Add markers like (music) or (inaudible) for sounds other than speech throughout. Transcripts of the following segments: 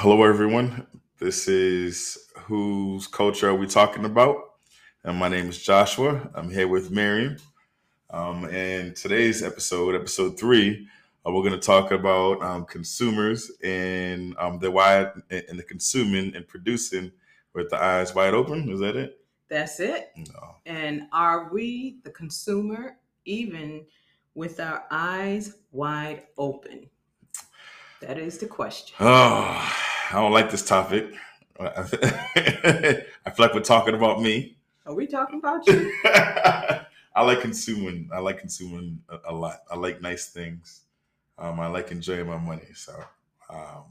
Hello, everyone. This is Whose Culture Are We Talking About? And my name is Joshua. I'm here with Miriam. Um, and today's episode, episode three, uh, we're going to talk about um, consumers and um, the wide and the consuming and producing with the eyes wide open. Is that it? That's it. No. And are we, the consumer, even with our eyes wide open? That is the question. Oh, I don't like this topic. (laughs) I feel like we're talking about me. Are we talking about you? (laughs) I like consuming. I like consuming a, a lot. I like nice things. Um, I like enjoying my money. So um,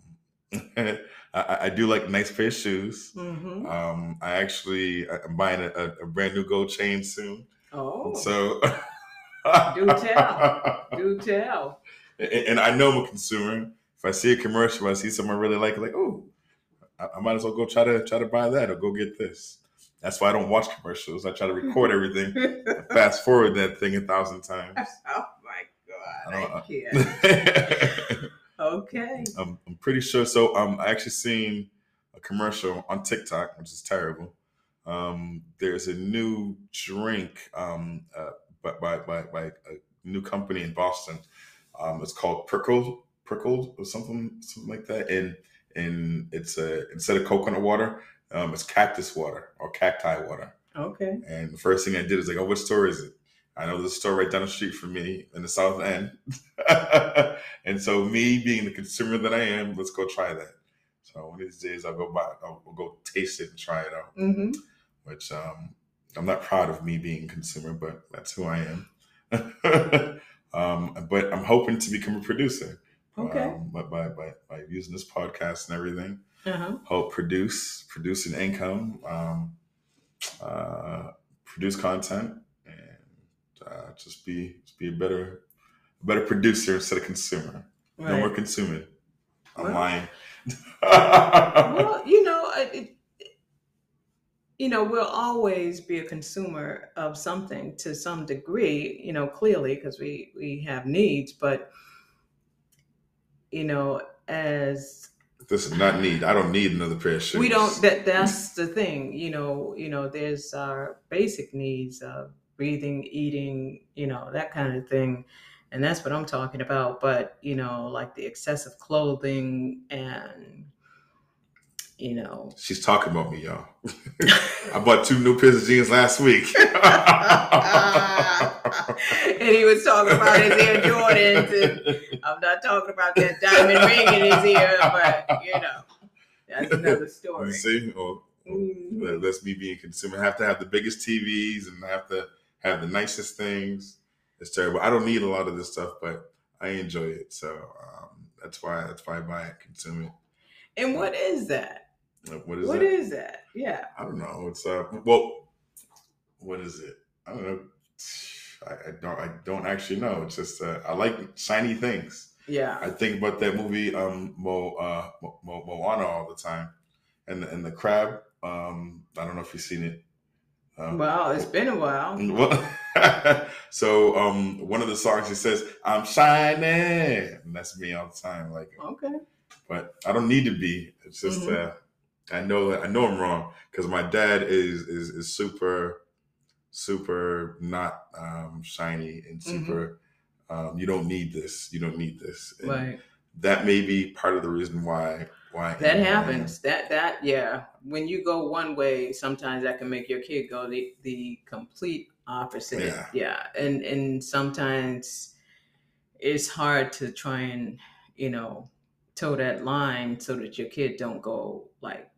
(laughs) I, I do like nice pair of shoes. hmm Um, I actually I'm buying a, a, a brand new gold chain soon. Oh, So Do tell. do tell. and, and I know I'm a consumer. If I see a commercial, I see someone I really like, like, oh, I, I might as well go try to try to buy that or go get this. That's why I don't watch commercials. I try to record everything, (laughs) fast forward that thing a thousand times. (laughs) oh my God, I don't- can't. (laughs) Okay. I'm, I'm pretty sure. So um, I actually seen a commercial on TikTok, which is terrible. Um, there's a new drink um, uh, by, by, by, by a new company in Boston. Um, it's called Prickled, Prickled or something, something like that. And and it's a instead of coconut water, um, it's cactus water or cacti water. Okay. And the first thing I did is like, oh, what store is it? I know there's a store right down the street from me in the South End. (laughs) and so me being the consumer that I am, let's go try that. So one of these days I'll go buy I'll, go taste it and try it out. hmm Which um, I'm not proud of me being a consumer, but that's who I am. (laughs) um, but I'm hoping to become a producer. Okay. Um, by, by, by, using this podcast and everything Uh-huh. help produce, produce an income, um, uh, produce content, and uh, just be just be a better a better producer instead of consumer. No more Right. consuming. I'm Well- lying. Well, (laughs) you know, it, you know, we'll always be a consumer of something to some degree. You know, clearly because we we have needs, but you know, as this is not need. I don't need another pair of shoes. we don't that that's the thing you know you know there's our basic needs of breathing eating you know that kind of thing and that's what i'm talking about but you know like the excessive clothing and you know She's talking about me, y'all. (laughs) I bought two new pairs of jeans last week. (laughs) and he was talking about his Air Jordans, and I'm not talking about that diamond ring in his ear, (laughs) but you know, that's another story. (laughs) See, or, Mhm. That's me being consumer. I have to have the biggest TVs and I have to have the nicest things. It's terrible. I don't need a lot of this stuff, but I enjoy it. So um, that's why that's why I buy it, consume it. And what is that? What is What that? is that? Yeah. I don't know. It's uh well, what is it? I don't know. I, I don't. I don't actually know. It's just uh, I like shiny things. Yeah. I think about that movie um Mo, uh, Mo, Mo, Moana all the time, and the, and the crab. Um, I don't know if you've seen it. Um, Well, it's been a while. (laughs) Well, (laughs) so um, one of the songs he says, "I'm shining," and that's me all the time. Like, Okay. but I don't need to be. It's just Mhm. uh, I know I know I'm wrong because my dad is is is super super not um, shiny and Mm-hmm. super. Um, you don't need this. You don't need this. And Right. That may be part of the reason why why That who I am. happens. That that yeah. When you go one way, sometimes that can make your kid go the the complete opposite. Yeah. Yeah. And and sometimes it's hard to try and, you know, toe that line so that your kid don't go like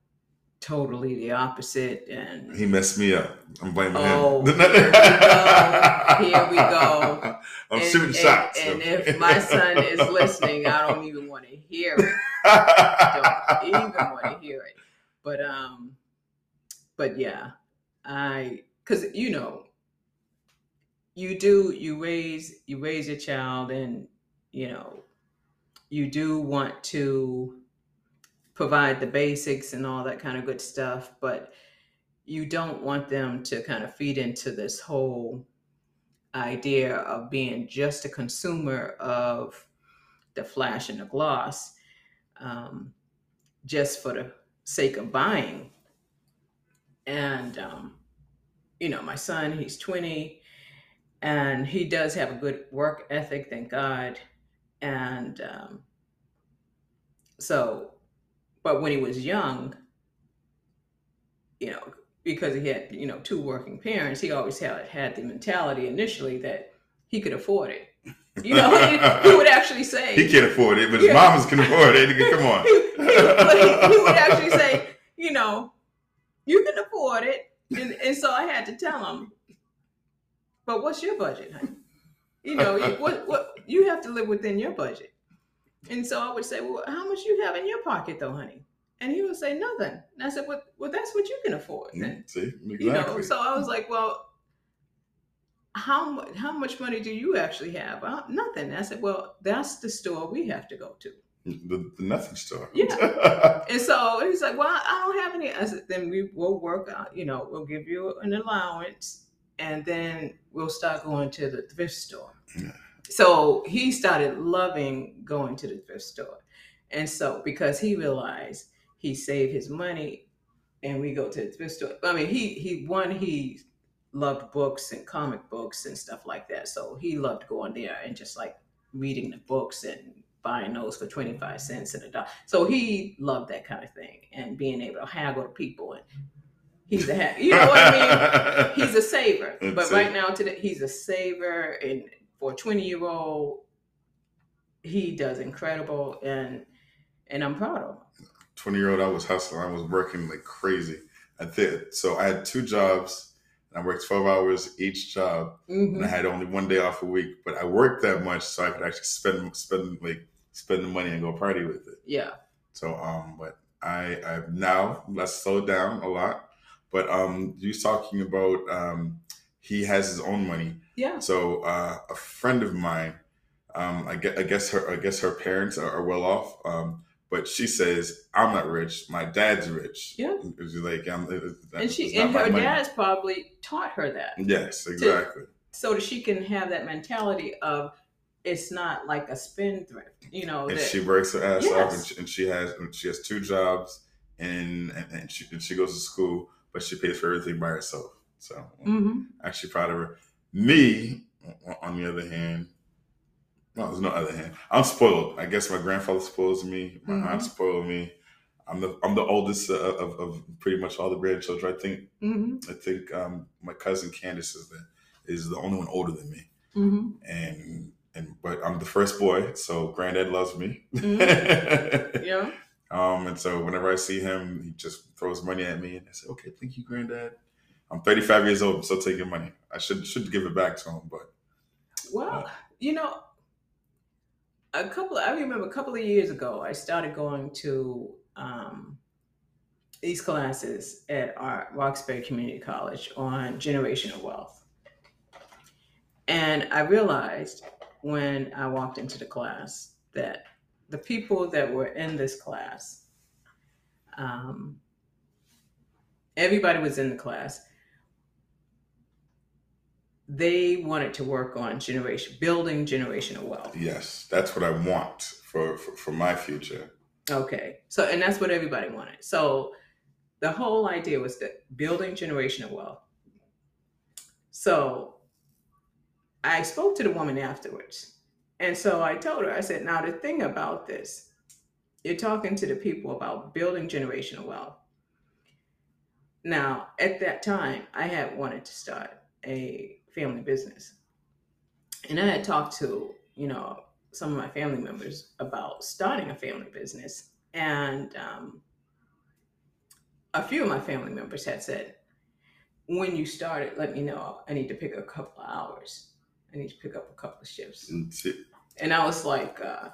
totally the opposite and He messed me up. I'm blaming Oh, (laughs) him. here we go. Here we go. I'm and, shooting and- shots. And, if my son is listening, I don't even want to hear it. I (laughs) don't even want to hear it. But um, but yeah, I because you know, you do you raise you raise your child, and you know, you do want to provide the basics and all that kind of good stuff, but you don't want them to kind of feed into this whole idea of being just a consumer of the flash and the gloss. Um, just for the sake of buying. And um, you know, my son, he's 20, and he does have a good work ethic, thank God. And um, so, but when he was young, you know, because he had, you know, two working parents, he always had had the mentality initially that he could afford it. You know, he, he would actually (laughs) say he can't afford it, but his yeah. mamas can afford it. Come on. (laughs) he, he, he, would actually say, you know, you can afford it, and, and so I had to tell him, but what's your budget, honey? You know, what what you have to live within your budget. And so I would say, well, how much you have in your pocket, though, honey? And he would say nothing. And I said, well, well that's what you can afford. Mm, and, See, exactly. You know, so I was like, well, how much how much money do you actually have? Uh, nothing. I said, well, that's the store we have to go to. The, the nothing store. Yeah. (laughs) and so he's like, well, I don't have any. I said, then we will work out. You know, we'll give you an allowance, and then we'll start going to the thrift store. Yeah. So he started loving going to the thrift store, and so because he realized he saved his money, and we go to the thrift store. I mean, he he one he loved books and comic books and stuff like that. So he loved going there and just like reading the books and buying those for 25 cents and a dollar. So he loved that kind of thing and being able to haggle to people and he's a you know what I mean? (laughs) He's a saver. but right now today he's a saver and for a 20 year old he does incredible and and I'm proud of him. 20 year old I was hustling. I was working like crazy. I did. So I had two jobs and I worked 12 hours each job mm-hmm. and I mm-hmm. had only one day off a week, but I worked that much so I could actually spend, spend like spend the money and go party with it. Yeah. So, um, but I, I've now let's slow down a lot, but, um, you talking about, um, he has his own money. Yeah. So, uh, a friend of mine, um, I guess, I guess her, I guess her parents are, are well off. Um, but she says, "I'm not rich. My dad's rich." Yeah, like, I'm, and she and her dad's probably taught her that. Yes, exactly. To, so that she can have that mentality of it's not like a spendthrift, you know. And that, she works her ass yes. off, and she, and she, has she has two jobs, and and, and she and she goes to school, but she pays for everything by herself. So mm-hmm. actually proud of her. Me, on the other hand, no, there's no other hand. I'm spoiled. I guess my grandfather spoils me. My mm-hmm. aunt spoiled me. I'm the I'm the oldest of, of, of pretty much all the grandchildren. I think mm-hmm. I think um, my cousin Candace is the is the only one older than me, mm-hmm. and and but I'm the first boy, so granddad loves me. Mm-hmm. (laughs) yeah. Um, and so whenever I see him, he just throws money at me, and I say, "Okay, thank you, granddad." I'm 35 years old. I'm still taking money. I should should give it back to him, but well, uh, you know, a couple. I remember a couple of years ago, I started going to um, these classes at our Roxbury Community College on generational wealth, and I realized when I walked into the class that the people that were in this class, um, everybody was in the class they wanted to work on generation building generational wealth. Yes, that's what I want for, for, for my future. Okay, so and that's what everybody wanted. So the whole idea was that building generational wealth. So I spoke to the woman afterwards. And so I told her, I said, now the thing about this, you're talking to the people about building generational wealth. Now, at that time, I had wanted to start a family business. And I had talked to, you know, some of my family members about starting a family business. And um, a few of my family members had said, when you start it, let me know. I need to pick a couple of hours. I need to pick up a couple of shifts. And I was like, uh,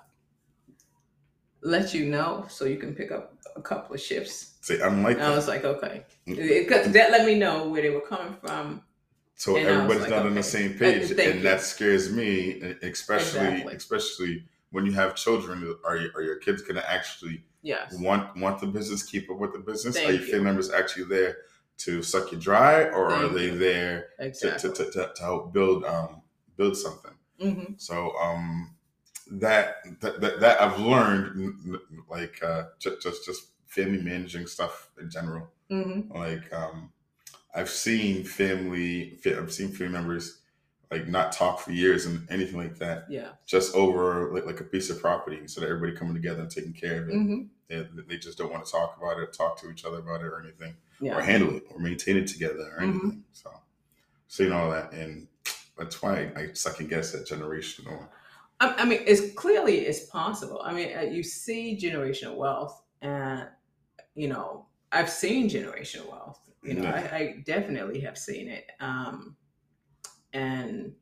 let you know so you can pick up a couple of shifts. See, I'm like, I was like, okay, because that let me know where they were coming from, so and everybody's like, not okay. on the same page, and you. that scares me, especially exactly. especially when you have children. Are are your kids going to actually yes. want want the business, keep up with the business? Thank are your you. family members actually there to suck you dry, or Thank are they you. there exactly. to, to, to, to, help build um build something? Mm-hmm. So um that, that that that I've learned like uh, just just just family managing stuff in general. Mm-hmm. Like um, I've seen family, I've seen family members like not talk for years and anything like that, Yeah. just over like, like a piece of property. So that everybody coming together and taking care of it. Mm-hmm. They, they just don't want to talk about it, talk to each other about it, or anything, or handle it, or maintain it together, or Mhm. anything. So, seeing all that, and that's why I second guess that generational. I, I mean, it's clearly it's possible. I mean, uh, you see generational wealth, and you know, I've seen generational wealth. You know, Yeah. I, I definitely have seen it, um, and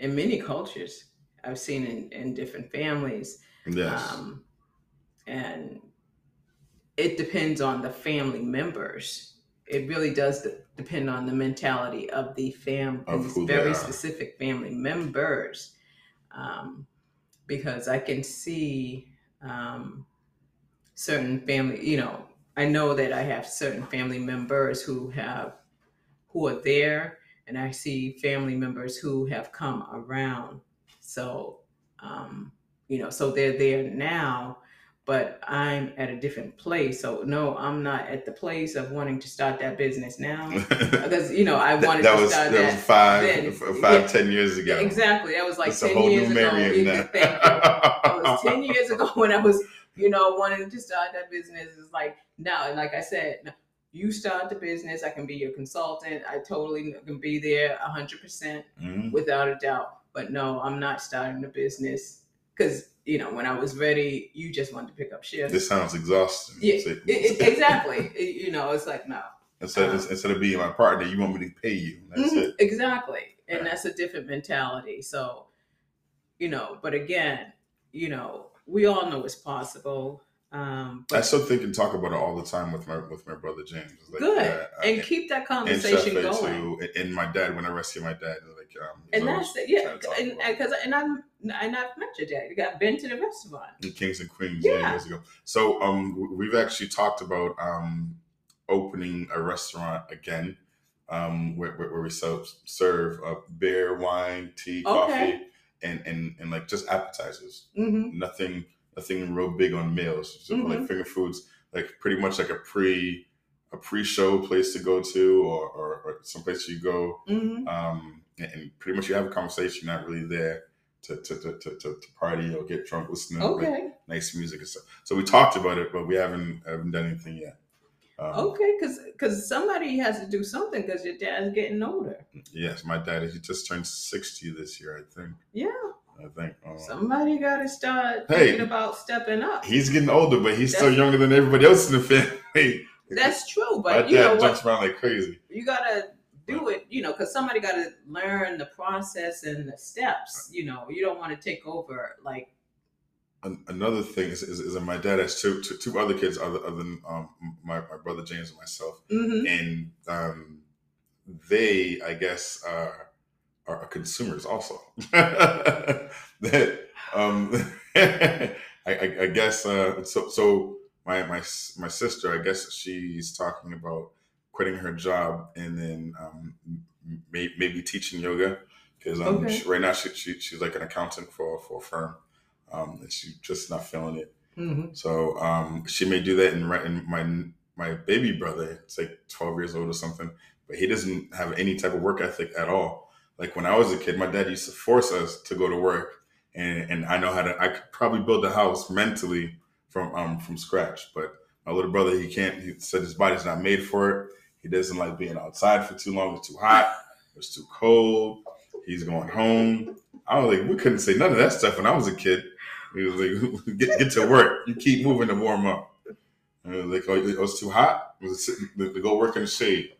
in many cultures, I've seen in, in different families, Yes. um, and it depends on the family members. It really does de- depend on the mentality of the family, Of who they very specific family members. Um, because I can see um, certain family, you know, I know that I have certain family members who have who are there, and I see family members who have come around. So, um, you know, so they're there now, but I'm at a different place. So no, I'm not at the place of wanting to start that business now (laughs) because you know I wanted that to was start that that. was five then. five Yeah. ten years ago. Exactly, that was like a ten whole years new ago. Marion You- now. Thank you. It was 10 years ago (laughs) when I was, you know, wanting to start that business. is like no. and like I said, you start the business, I can be your consultant. I totally can be there 100% Mhm. without a doubt. But no, I'm not starting the business because, you know, when I was ready, you just wanted to pick up shifts. This sounds exhausting. yeah, it- it- (laughs) exactly. It- you know, it's like, no. instead, Uh, instead of being my partner, you want me to pay you. That's Mhm, it. Exactly. And Right. that's a different mentality. So, you know, but again, you know, we all know it's possible. Um, I still think and talk about it all the time with my with my brother James. Like, good. uh, and keep that conversation Chef going. too, and- and my dad. When I rescued my dad, like um, And that's it. Yeah. trying to talk And because and I'm and I've met your dad. You got been to the restaurant. in Kings and Queens yeah. Years ago. So um, we've actually talked about um, opening a restaurant again, um, where, where, we serve, serve uh, beer, wine, tea, coffee, Okay. And, and and like just appetizers. Mm-hmm. Nothing nothing real big on meals. So Mhm. like finger foods, like pretty much like a pre a pre-show place to go to, or or, or some place you go Mm-hmm. um, and, and pretty much you have a conversation, you're not really there to to, to, to, to, to party or get drunk listening to like, nice music and stuff. So we talked about it, but we haven't haven't done anything yet. Um, Okay. Because because somebody has to do something because your dad's getting older. Yes, my dad he just turned sixty this year, I think. Yeah. I think. Um, Somebody got to start Hey. thinking about stepping up. he's getting older, but he's still younger than everybody else in the family. (laughs) That's true, my but you dad know what? jumps around like crazy. you gotta do it, you know, because somebody gotta learn the process and the steps. You know, you don't want to take over like An- another thing is, is, is that my dad has two, two, two other kids other, other than um, my, my brother James and myself. mhm, and um, they, I guess, uh, are consumers also. (laughs) that um, (laughs) I, I, I guess uh, so. So my my my sister, I guess she's talking about quitting her job and then um, may, maybe teaching yoga because um, Okay. right now she, she she's like an accountant for for a firm, um, and she's just not feeling it. mhm. So um, she may do that, and, right- and my my baby brother, it's like twelve years old or something, but he doesn't have any type of work ethic at all. Like when I was a kid, my dad used to force us to go to work, and and I know how to. I could probably build a house mentally from um from scratch, but my little brother, he can't. He said his body's not made for it. He doesn't like being outside for too long. It's too hot. It's too cold. He's going home. I was like, we couldn't say none of that stuff when I was a kid. He was like, (laughs) get, get to work. You keep moving to warm up. And it was like, oh, it was too hot. It was sitting, to, go work in the shade.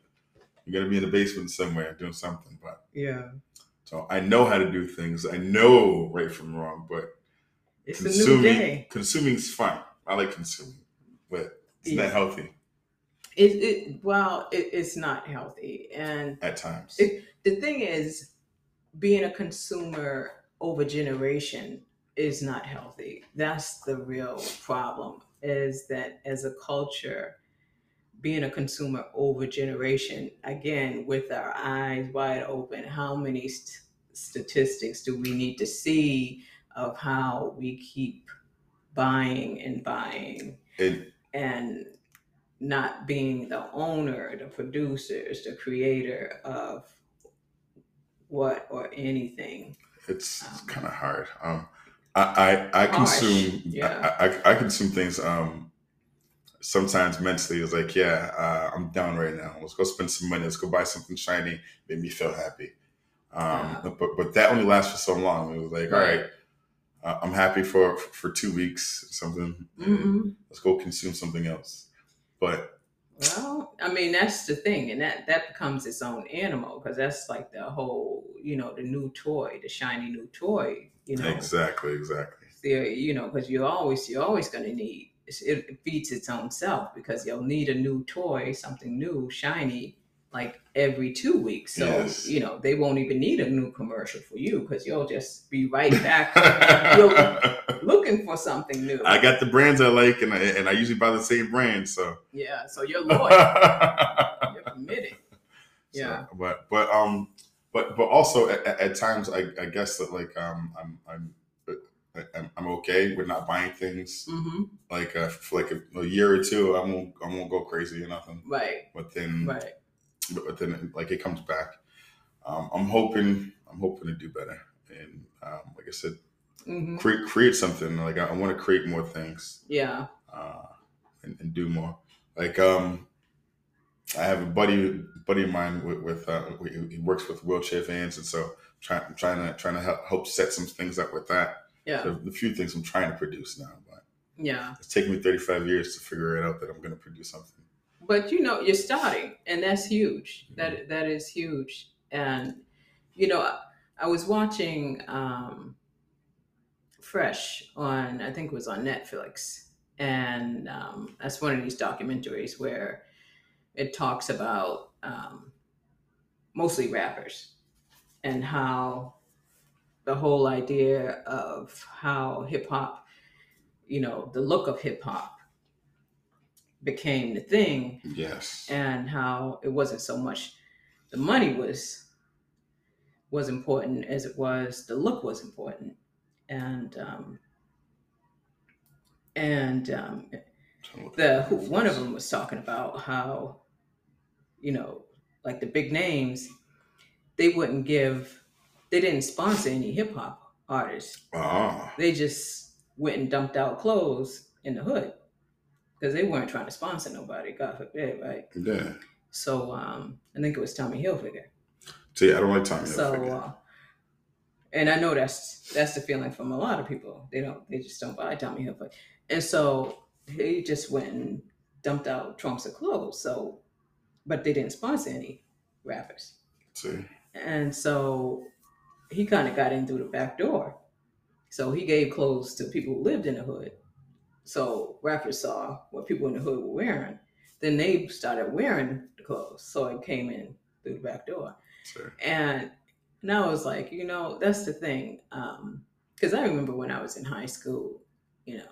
You got to be in the basement somewhere doing something. But yeah, so I know how to do things. I know right from wrong. But it's a new consuming, day. consuming is fun. I like consuming, but it's Yeah. not healthy It it well, it, it's not healthy, and at times. It- the thing is, being a consumer over generation is not healthy. That's the real problem. Is that as a culture, being a consumer over generation, again, with our eyes wide open, how many st- statistics do we need to see of how we keep buying and buying? and And not being the owner, the producers, the creator of what or anything. It's, Um, kind of hard. Um, I I, I consume yeah. I, I I consume things. Um, sometimes mentally, it's like, yeah, uh, I'm down right now. Let's go spend some money. Let's go buy something shiny, make me feel happy. Um, Yeah. but but that only lasts for so long. It was like, all Right. uh, I'm happy for for two weeks, or something. Mm-mm. Let's go consume something else. But Well, I mean that's the thing, and that that becomes its own animal because that's like the whole, you know, the new toy, the shiny new toy. You know, exactly, exactly. there, you know, because you're always you're always going to need it, it feeds its own self because you'll need a new toy, something new, shiny, like every two weeks. So Yes. you know they won't even need a new commercial for you because you'll just be right (laughs) back looking for something new. I got the brands I like, and I, and I usually buy the same brand. So, yeah, so you're (laughs) loyal, you're committed. So, Yeah. but but um, but but also at, at- times I, I guess that like um I'm I'm I'm, I'm okay with not buying things hmm like uh, for like a, a year or two. I won't I won't go crazy or nothing. Right, But then right. But, then like it comes back. Um, I'm hoping I'm hoping to do better, and um, like I said, hmm create create something. Like I, I want to create more things. Yeah. uh, and, and do more. Like um, I have a buddy buddy of mine with, with uh, he works with wheelchair fans, and so trying I'm trying to trying to help, help set some things up with that. Yeah. So the few things I'm trying to produce now, but Yeah. it's taken me 35 years to figure it out that I'm going to produce something. But you know you're starting and that's huge. That that is huge. And you know i, I was watching um fresh on i think it was on netflix. And um, that's one of these documentaries where it talks about um, mostly rappers and how the whole idea of how hip-hop you know the look of hip-hop became the thing Yes. and how it wasn't so much the money was was important as it was the look was important. And um and um the who, one of them was talking about how you know like the big names they wouldn't give they didn't sponsor any hip hop artists. Ah, they just went and dumped out clothes in the hood because they weren't trying to sponsor nobody god forbid right yeah. so um, I think it was Tommy Hilfiger. See, I don't like Tommy So, Hilfiger. uh, and I know that's that's the feeling from a lot of people. They don't, they just don't buy Tommy Hilfiger, and so he just went and dumped out trunks of clothes. So, but they didn't sponsor any rappers, See, and so he kind of got in through the back door. So he gave clothes to people who lived in the hood. So rappers saw what people in the hood were wearing. Then they started wearing the clothes. So it came in through the back door. see. And now I was like, you know, that's the thing. Because I remember when I was in high school, you know,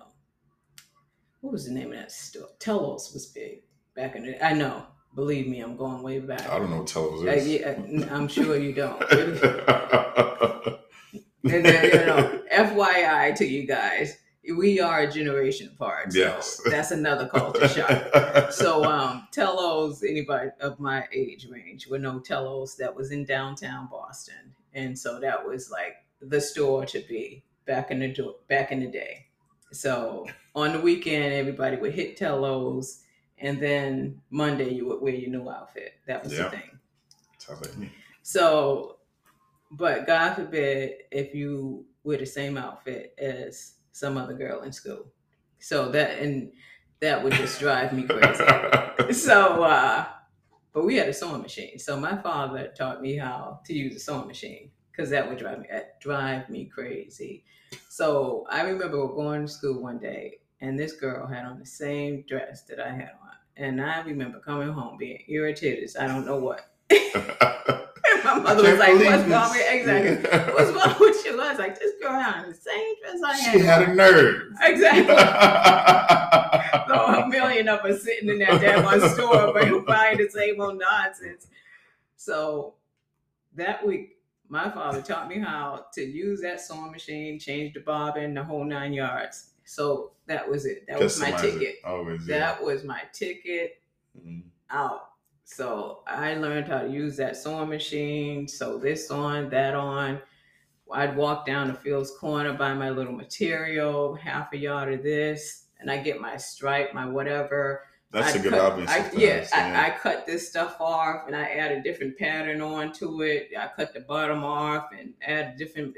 what was the name of that store? Tello's was big back in the I know. Believe me, I'm going way back. I don't know what Tello's Uh, is. yeah, I'm sure you don't. (laughs) and then, you know, FYI to you guys, we are a generation apart. So Yes. that's another culture shock. (laughs) So um Tello's, anybody of my age range would know Tello's that was in downtown Boston. And so that was like the store to be back in the do- back in the day. So on the weekend everybody would hit Tello's and then Monday you would wear your new outfit. That was Yeah. the thing. So but God forbid if you wear the same outfit as some other girl in school. So that and that would just drive me crazy. (laughs) So uh but we had a sewing machine. So my father taught me how to use a sewing machine because that would drive me drive me crazy. So i remember going to school one day and this girl had on the same dress that i had on. And i remember coming home being irritated. I don't know what (laughs) (laughs) (laughs) my mother was like what's wrong with exactly (laughs) what's wrong with you i was like this girl had on the same dress i had She had a nerve. exactly (laughs) so a million of us sitting in that damn one store, but buying the same old nonsense. So that week, my father taught me how to use that sewing machine, change the bobbin, the whole nine yards. So that was it. That was my ticket. Always. Yeah. That was my ticket Mhm. out. So I learned how to use that sewing machine, sew this on, that on. I'd walk down the Fields Corner, buy my little material, half a yard of this, and I get my stripe, my whatever. That's I'd a good cut, hobby. I, sometimes, yeah, I, I cut this stuff off and I add a different pattern onto it. I cut the bottom off and add different.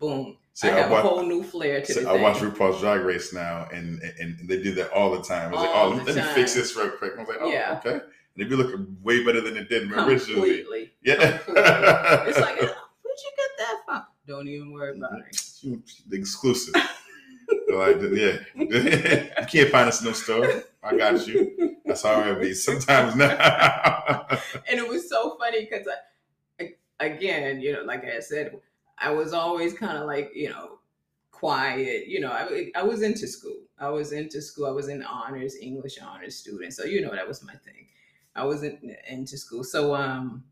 Boom! See, I I have a whole new flair to See, I thing. watch RuPaul's Drag Race now, and and they do that all the time. It's like, All oh, let me fix this real quick. I was like, oh, Yeah. okay. It'd be looking way better than it did originally. completely. Yeah. Completely. It's like, (laughs) where'd you get that from? Don't even worry about it. Exclusive. like, yeah. (laughs) you can't find us in no store. I got you. That's how I be sometimes now. (laughs) and it was so funny because I, again, you know, like I said, I was always kind of like, you know, quiet. You know, I, I was into school. I was into school. I was in honors, English honors student. So you know, that was my thing. I wasn't into school. So um,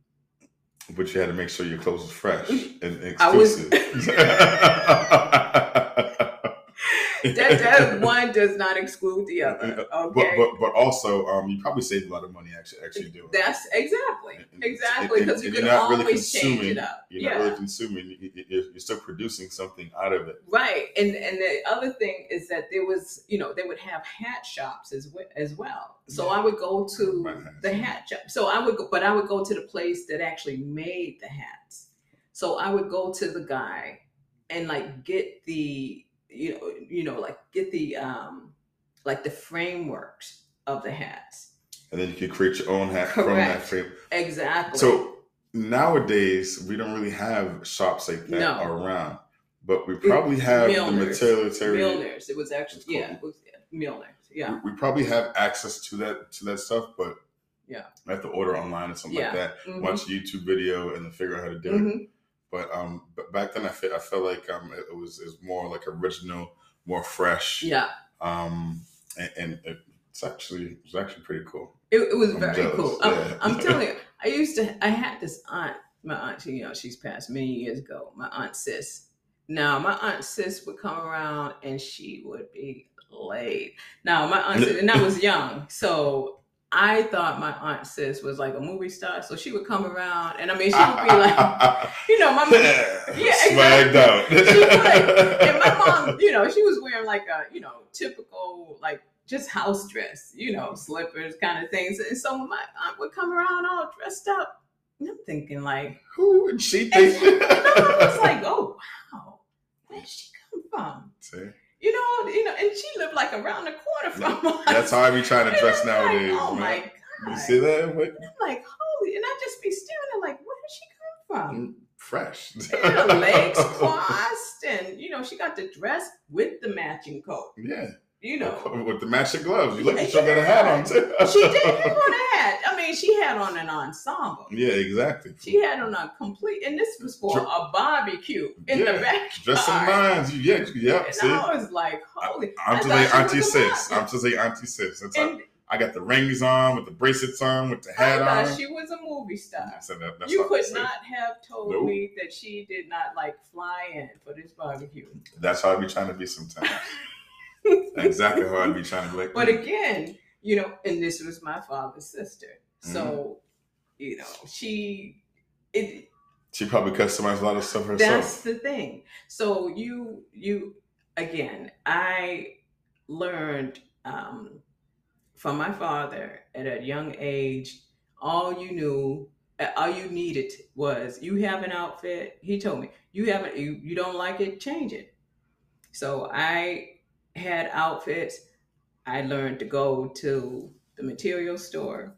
but you had to make sure your clothes was fresh (laughs) and I was- exclusive. (laughs) (laughs) that, that one does not exclude the other. But, Okay. but but also, um, you probably saved a lot of money actually actually doing. it. That's exactly, And- exactly, because you can you're not really always change consuming. it up. You're yeah. not really consuming. You- you- You're, still producing something out of it. Right, and and the other thing is that there was, you know, they would have hat shops as well. As well. So Yeah. I would go to the hat shop. So I would, go, but I would go to the place that actually made the hats. So I would go to the guy and like get the, you know, you know, like get the um, like the frameworks of the hats. And then you can create your own hat from that Correct. frame. Exactly. So nowadays we don't really have shops like that No. around, but we probably have Milners. the material. Milner's. It was actually yeah, it was yeah, Milner's. Yeah. We, we probably have access to that to that stuff, but Yeah. I have to order online or something Yeah. like that. Mhm. Watch a YouTube video and then figure out how to do it. But um, but back then I feel I felt like um it, it was is more like original, more fresh. Yeah. Um, and, and it, it's actually it's actually pretty cool. It, it was I'm very jealous, cool. I'm. I'm telling you, (laughs) I used to. I had this aunt. My aunt, you know, she's passed many years ago. My aunt sis. Now, my aunt sis would come around and she would be late. Now, my aunt sis, and I was young, so I thought my aunt sis was like a movie star. So she would come around, and I mean, she would be like, (laughs) you know, my mom. Yeah, (laughs) swagged out. She would. And my mom, you know, she was wearing like a, you know, typical like just house dress, you know, slippers kind of things. And so my aunt would come around all dressed up. And I'm thinking like, Who would she and, think? and I was like, (laughs) oh wow, where did she come from? See? You know, you know, and she lived like around the corner from us. That's how I be trying to (laughs) dress I'm like, nowadays, oh man. my You see that? What? I'm like, holy, and I just be staring at like, where did she come from? Mm, fresh. (laughs) and her legs crossed, and you know she got the dress with the matching coat. (laughs) Yeah. You know, With the matching gloves. You look she got a hat on too. (laughs) she did have on a hat. I mean, she had on an ensemble. Yeah, exactly. She had on a complete, and this was for a barbecue in the Yeah, backyard. Dress some lines. Yeah, yeah. And See? I was like, holy. I'm I just thought like Auntie Sis. I'm just like Auntie Sis. That's how, And I got the rings on with the bracelets on with the I hat thought on. she was a movie star. So that- You could not have told Nope. me that she did not like fly in for this barbecue. That's how I be trying to be sometimes. (laughs) (laughs) exactly how I'd be trying to like. But again, you know, and this was my father's sister. So, Mm-hmm. you know, she it she probably customized a lot of stuff herself. that's the thing. So you you again, I learned um from my father at a young age, all you knew all you needed was you have an outfit. He told me, you haven't you, you don't like it, change it. So I had outfits. I learned to go to the material store,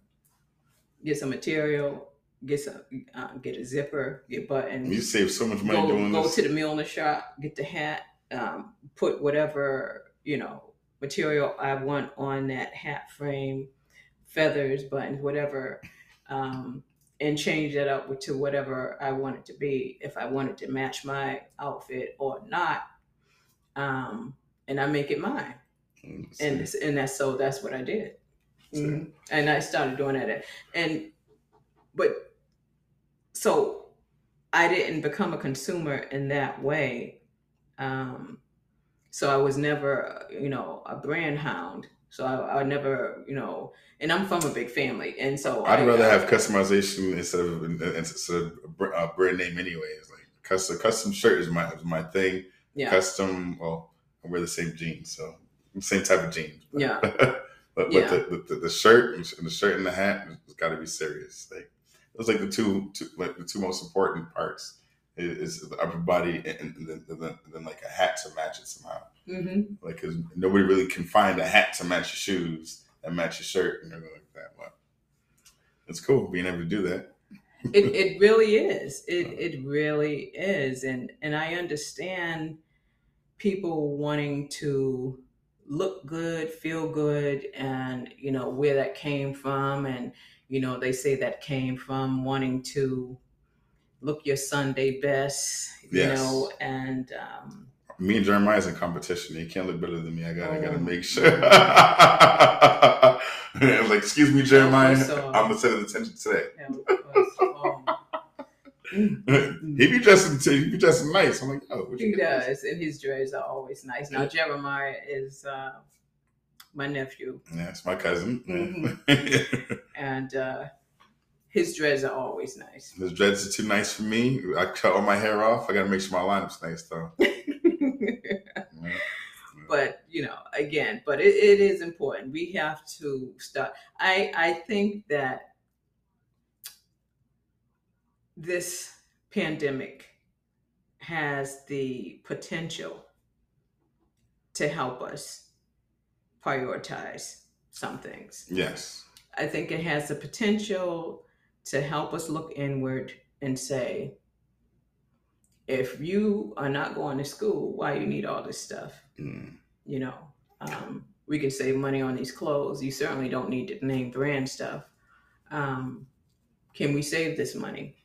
get some material, get some, uh, get a zipper, get buttons. you save so much money go doing go this. Go to the Milner shop, get the hat, um, put whatever you know material I want on that hat frame, feathers, buttons, whatever, um, and change that up to whatever I want it to be. If I wanted to match my outfit or not, um, and I make it mine and and that's so that's what I did. Mhm. and I started doing that, and but so I didn't become a consumer in that way, um, so I was never you know a brand hound. So I, I never, you know, and I'm from a big family, and so I'd I, rather I- have customization instead of instead of a a brand name anyways. Like custom custom shirt is my is my thing. yeah, Custom, well, I wear the same jeans, so same type of jeans. yeah, (laughs) but but Yeah. the, the, the shirt and the shirt and the hat it's got to be serious. Like those like the two, two like the two most important parts is, is the upper body and, and, then, and, then, and then like a hat to match it somehow. hmm Like because nobody really can find a hat to match your shoes that match your shirt and everything like that. But it's cool being able to do that. it it really (laughs) is. It it really is, and and I understand people wanting to look good, feel good, and you know where that came from, and you know they say that came from wanting to look your Sunday best, you Yes. know, and um, Me and Jeremiah's in competition. He can't look better than me. I gotta, I gotta Oh. make sure. (laughs) Like, excuse me, Jeremiah. so- I'm gonna set attention today. mm, he be dressing. He be dressing nice. I'm like, oh, what He does, and his dreads are always nice. Now Jeremiah is uh, my nephew, Yeah, it's my cousin. Mm-hmm. (laughs) and uh, his dreads are always nice. His dreads are too nice for me. I cut all my hair off. I gotta make sure my lineup's nice though. (laughs) Yeah. but you know, again, but it, it is important. We have to start. I I think that this pandemic has the potential to help us prioritize some things. Yes. I think it has the potential to help us look inward and say, if you are not going to school, why you need all this stuff? Mm. You know, um, we can save money on these clothes. You certainly don't need the name brand stuff. Um, can we save this money?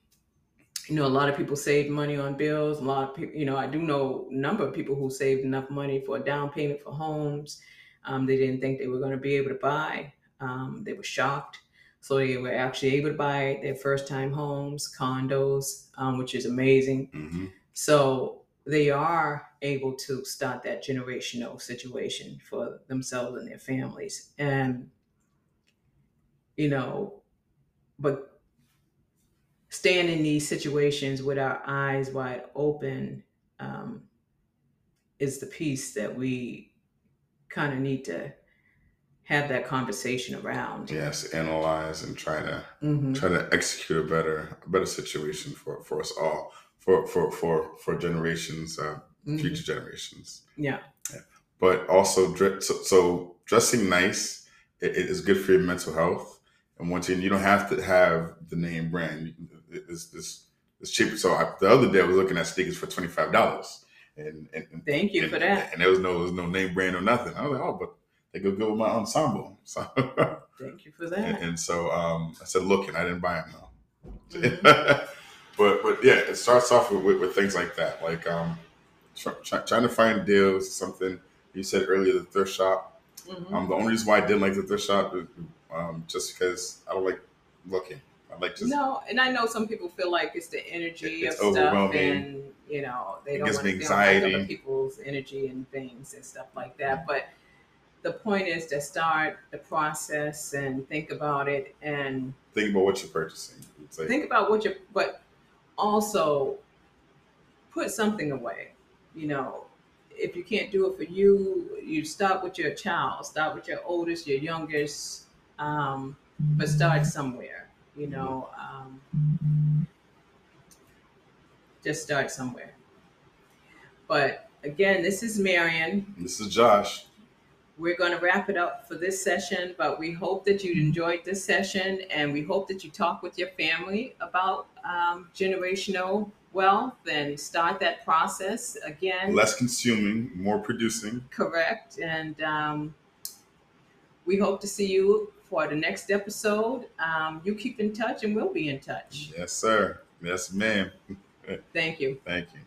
You know, a lot of people saved money on bills. A lot of people, you know, I do know a number of people who saved enough money for a down payment for homes. Um, they didn't think they were going to be able to buy. Um, they were shocked. So they were actually able to buy their first time homes, condos, um, which is amazing. hmm So they are able to start that generational situation for themselves and their families. And, you know, but staying in these situations with our eyes wide open um, is the piece that we kind of need to have that conversation around. Yes. Analyze and try to Mhm. try to execute a better a better situation for for us all for for for for generations uh, Mhm. future generations. Yeah. yeah. but also so, so dressing nice it, it is good for your mental health and once again you don't have to have the name brand it's, it's, it's cheaper so I, the other day i was looking at sneakers for $25 and, and, and Thank you and, for that. and there was no there was no name brand or nothing i was like oh but they go good with my ensemble (laughs) so Thank you for that. and so um, i said looking i didn't buy them though Mhm. (laughs) but but yeah it starts off with, with, with things like that like um try, try, trying to find deals something you said earlier the thrift shop Mhm. um, the only reason why I didn't like the thrift shop is um, just because I don't like looking. I like just no, and I know some people feel like it's the energy It's of stuff, and you know they don't want to feel like other people's energy and things and stuff like that. But the point is to start the process and think about it and think about what you're purchasing. It's like, think about what you but also put something away you know if you can't do it for you you start with your child start with your oldest your youngest um, but start somewhere you know um, just start somewhere but again this is marion this is Josh. we're going to wrap it up for this session, but we hope that you enjoyed this session and we hope that you talk with your family about um, generational wealth and start that process again. Less consuming, more producing. Correct. And um, we hope to see you for the next episode. Um, you keep in touch and we'll be in touch. Yes, sir. Yes, ma'am. (laughs) Thank you. Thank you.